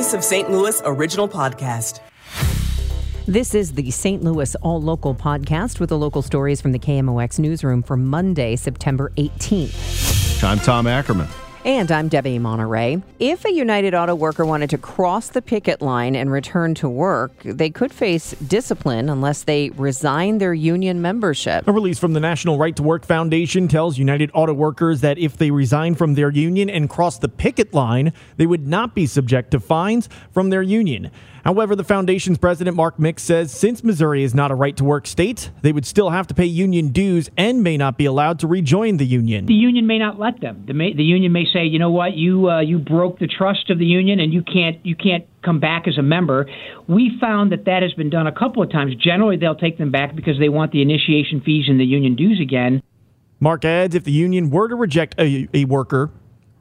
Voice of St. Louis original podcast. This is the St. Louis All Local podcast with the local stories from the KMOX newsroom for Monday, September 18th. I'm Tom Ackerman. And I'm Debbie Monterey. If a United Auto worker wanted to cross the picket line and return to work, they could face discipline unless they resign their union membership. A release from the National Right to Work Foundation tells United Auto workers that if they resign from their union and cross the picket line, they would not be subject to fines from their union. However, the foundation's president, Mark Mix, says since Missouri is not a right to work state, they would still have to pay union dues and may not be allowed to rejoin the union. The union may not let them. The, may, the union may say, you know what, you uh, you broke the trust of the union and you can't you can't come back as a member. We found that that has been done a couple of times. Generally, they'll take them back because they want the initiation fees and the union dues again. Mark adds if the union were to reject a, a worker,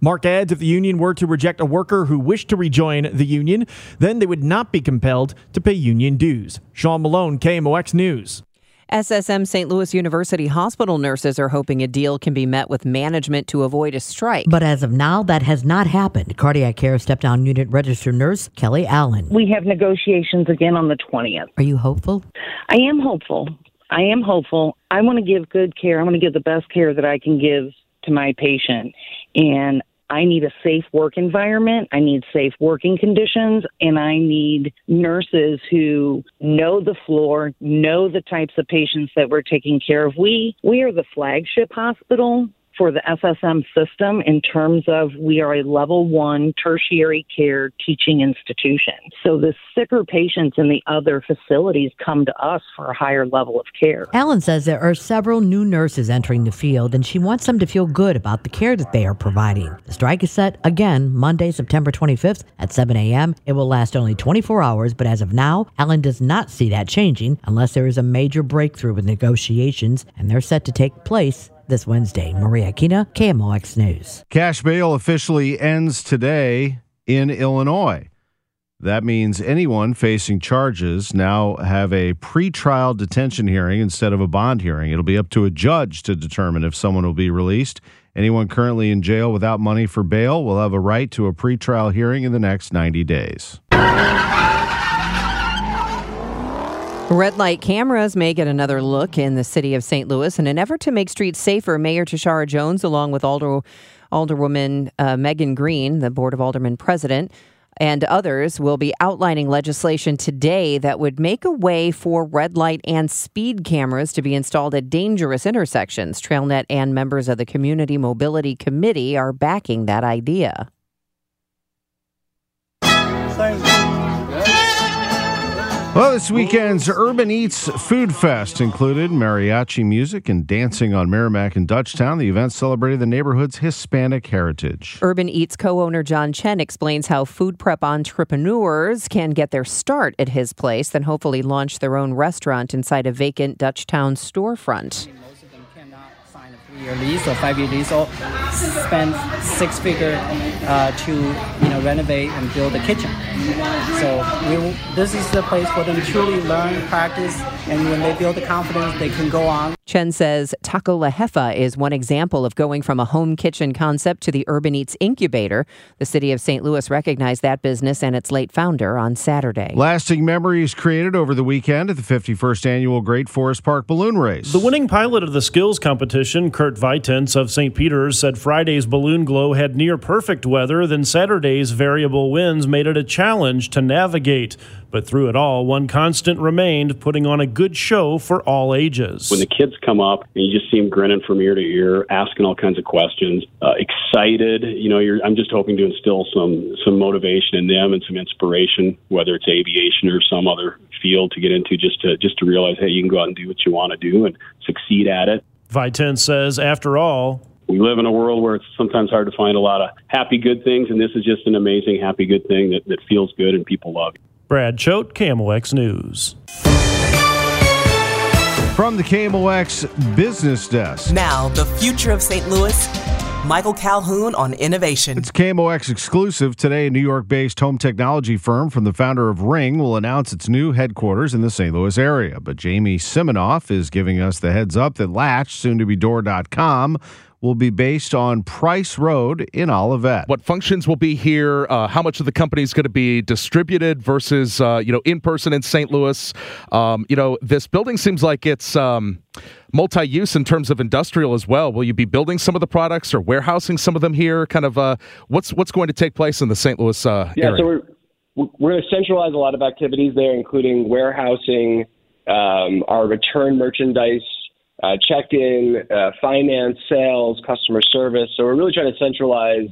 Mark adds if the union were to reject a worker who wished to rejoin the union, then they would not be compelled to pay union dues. Sean Malone, KMOX News. SSM St. Louis University hospital nurses are hoping a deal can be met with management to avoid a strike. But as of now, that has not happened. Cardiac care step down unit registered nurse Kelly Allen. We have negotiations again on the 20th. Are you hopeful? I am hopeful. I am hopeful. I want to give good care. I want to give the best care that I can give to my patient. And I need a safe work environment. I need safe working conditions and I need nurses who know the floor, know the types of patients that we're taking care of. We we are the flagship hospital for the SSM system in terms of we are a level one tertiary care teaching institution. So the sicker patients in the other facilities come to us for a higher level of care. Allen says there are several new nurses entering the field and she wants them to feel good about the care that they are providing. The strike is set again Monday, September 25th at 7 a.m. It will last only 24 hours, but as of now, Allen does not see that changing unless there is a major breakthrough with negotiations, and they're set to take place this Wednesday. Maria Kina, KMOX News. Cash bail officially ends today in Illinois. That means anyone facing charges now have a pretrial detention hearing instead of a bond hearing. It'll be up to a judge to determine if someone will be released. Anyone currently in jail without money for bail will have a right to a pretrial hearing in the next 90 days. Red light cameras may get another look in the city of St. Louis in an effort to make streets safer. Mayor Tishaura Jones, along with Alder, Alderwoman uh, Megan Green, the Board of Aldermen president, and others will be outlining legislation today that would make a way for red light and speed cameras to be installed at dangerous intersections. TrailNet and members of the Community Mobility Committee are backing that idea. Well, this weekend's Urban Eats Food Fest included mariachi music and dancing on Meramec and Dutchtown. The event celebrated the neighborhood's Hispanic heritage. Urban Eats co owner John Chen explains how food prep entrepreneurs can get their start at his place, then hopefully launch their own restaurant inside a vacant Dutchtown storefront year lease or five year lease or spend six figure uh, to you know renovate and build a kitchen. So we, this is the place for them to truly learn, practice, and when they build the confidence, they can go on. Chen says Taco La Jefa is one example of going from a home kitchen concept to the Urban Eats incubator. The city of St. Louis recognized that business and its late founder on Saturday. Lasting memories created over the weekend at the 51st annual Great Forest Park Balloon Race. The winning pilot of the skills competition, Kurt Vitens of St. Peter's, said Friday's balloon glow had near perfect weather, then Saturday's variable winds made it a challenge to navigate. But through it all, one constant remained putting on a good show for all ages. When the kids come up and you just see them grinning from ear to ear, asking all kinds of questions, uh, excited, you know, I'm just hoping to instill some some motivation in them and some inspiration, whether it's aviation or some other field to get into, just to just to realize, hey, you can go out and do what you want to do and succeed at it. Vitens says, after all, we live in a world where it's sometimes hard to find a lot of happy, good things, and this is just an amazing, happy, good thing that, that feels good and people love. Brad Choate, KMOX News. From the KMOX Business Desk. Now, the future of St. Louis. Michael Calhoun on innovation. It's KMOX exclusive today. A New York based home technology firm from the founder of Ring will announce its new headquarters in the St. Louis area. But Jamie Siminoff is giving us the heads up that Latch, soon to be Door.com, will be based on Price Road in Olivette. What functions will be here? Uh, how much of the company is going to be distributed versus uh, you know in person in St. Louis? Um, you know, this building seems like it's. Um, multi-use in terms of industrial as well. Will you be building some of the products or warehousing some of them here? Kind of uh, what's what's going to take place in the St. Louis uh, yeah, area? so we're we're going to centralize a lot of activities there, including warehousing, um, our return merchandise, uh, check-in, uh, finance, sales, customer service. So we're really trying to centralize,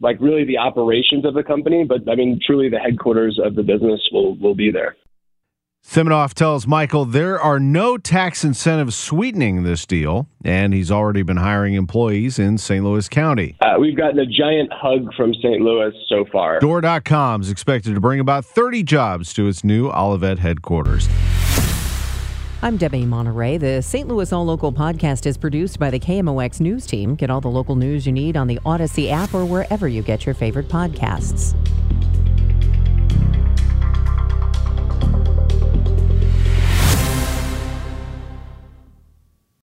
like really the operations of the company. But I mean, truly, the headquarters of the business will will be there. Siminoff tells Michael there are no tax incentives sweetening this deal, and he's already been hiring employees in St. Louis County. Uh, we've gotten a giant hug from St. Louis so far. Door.com is expected to bring about 30 jobs to its new Olivette headquarters. I'm Debbie Monterey. The St. Louis All Local podcast is produced by the KMOX News Team. Get all the local news you need on the Audacy app or wherever you get your favorite podcasts.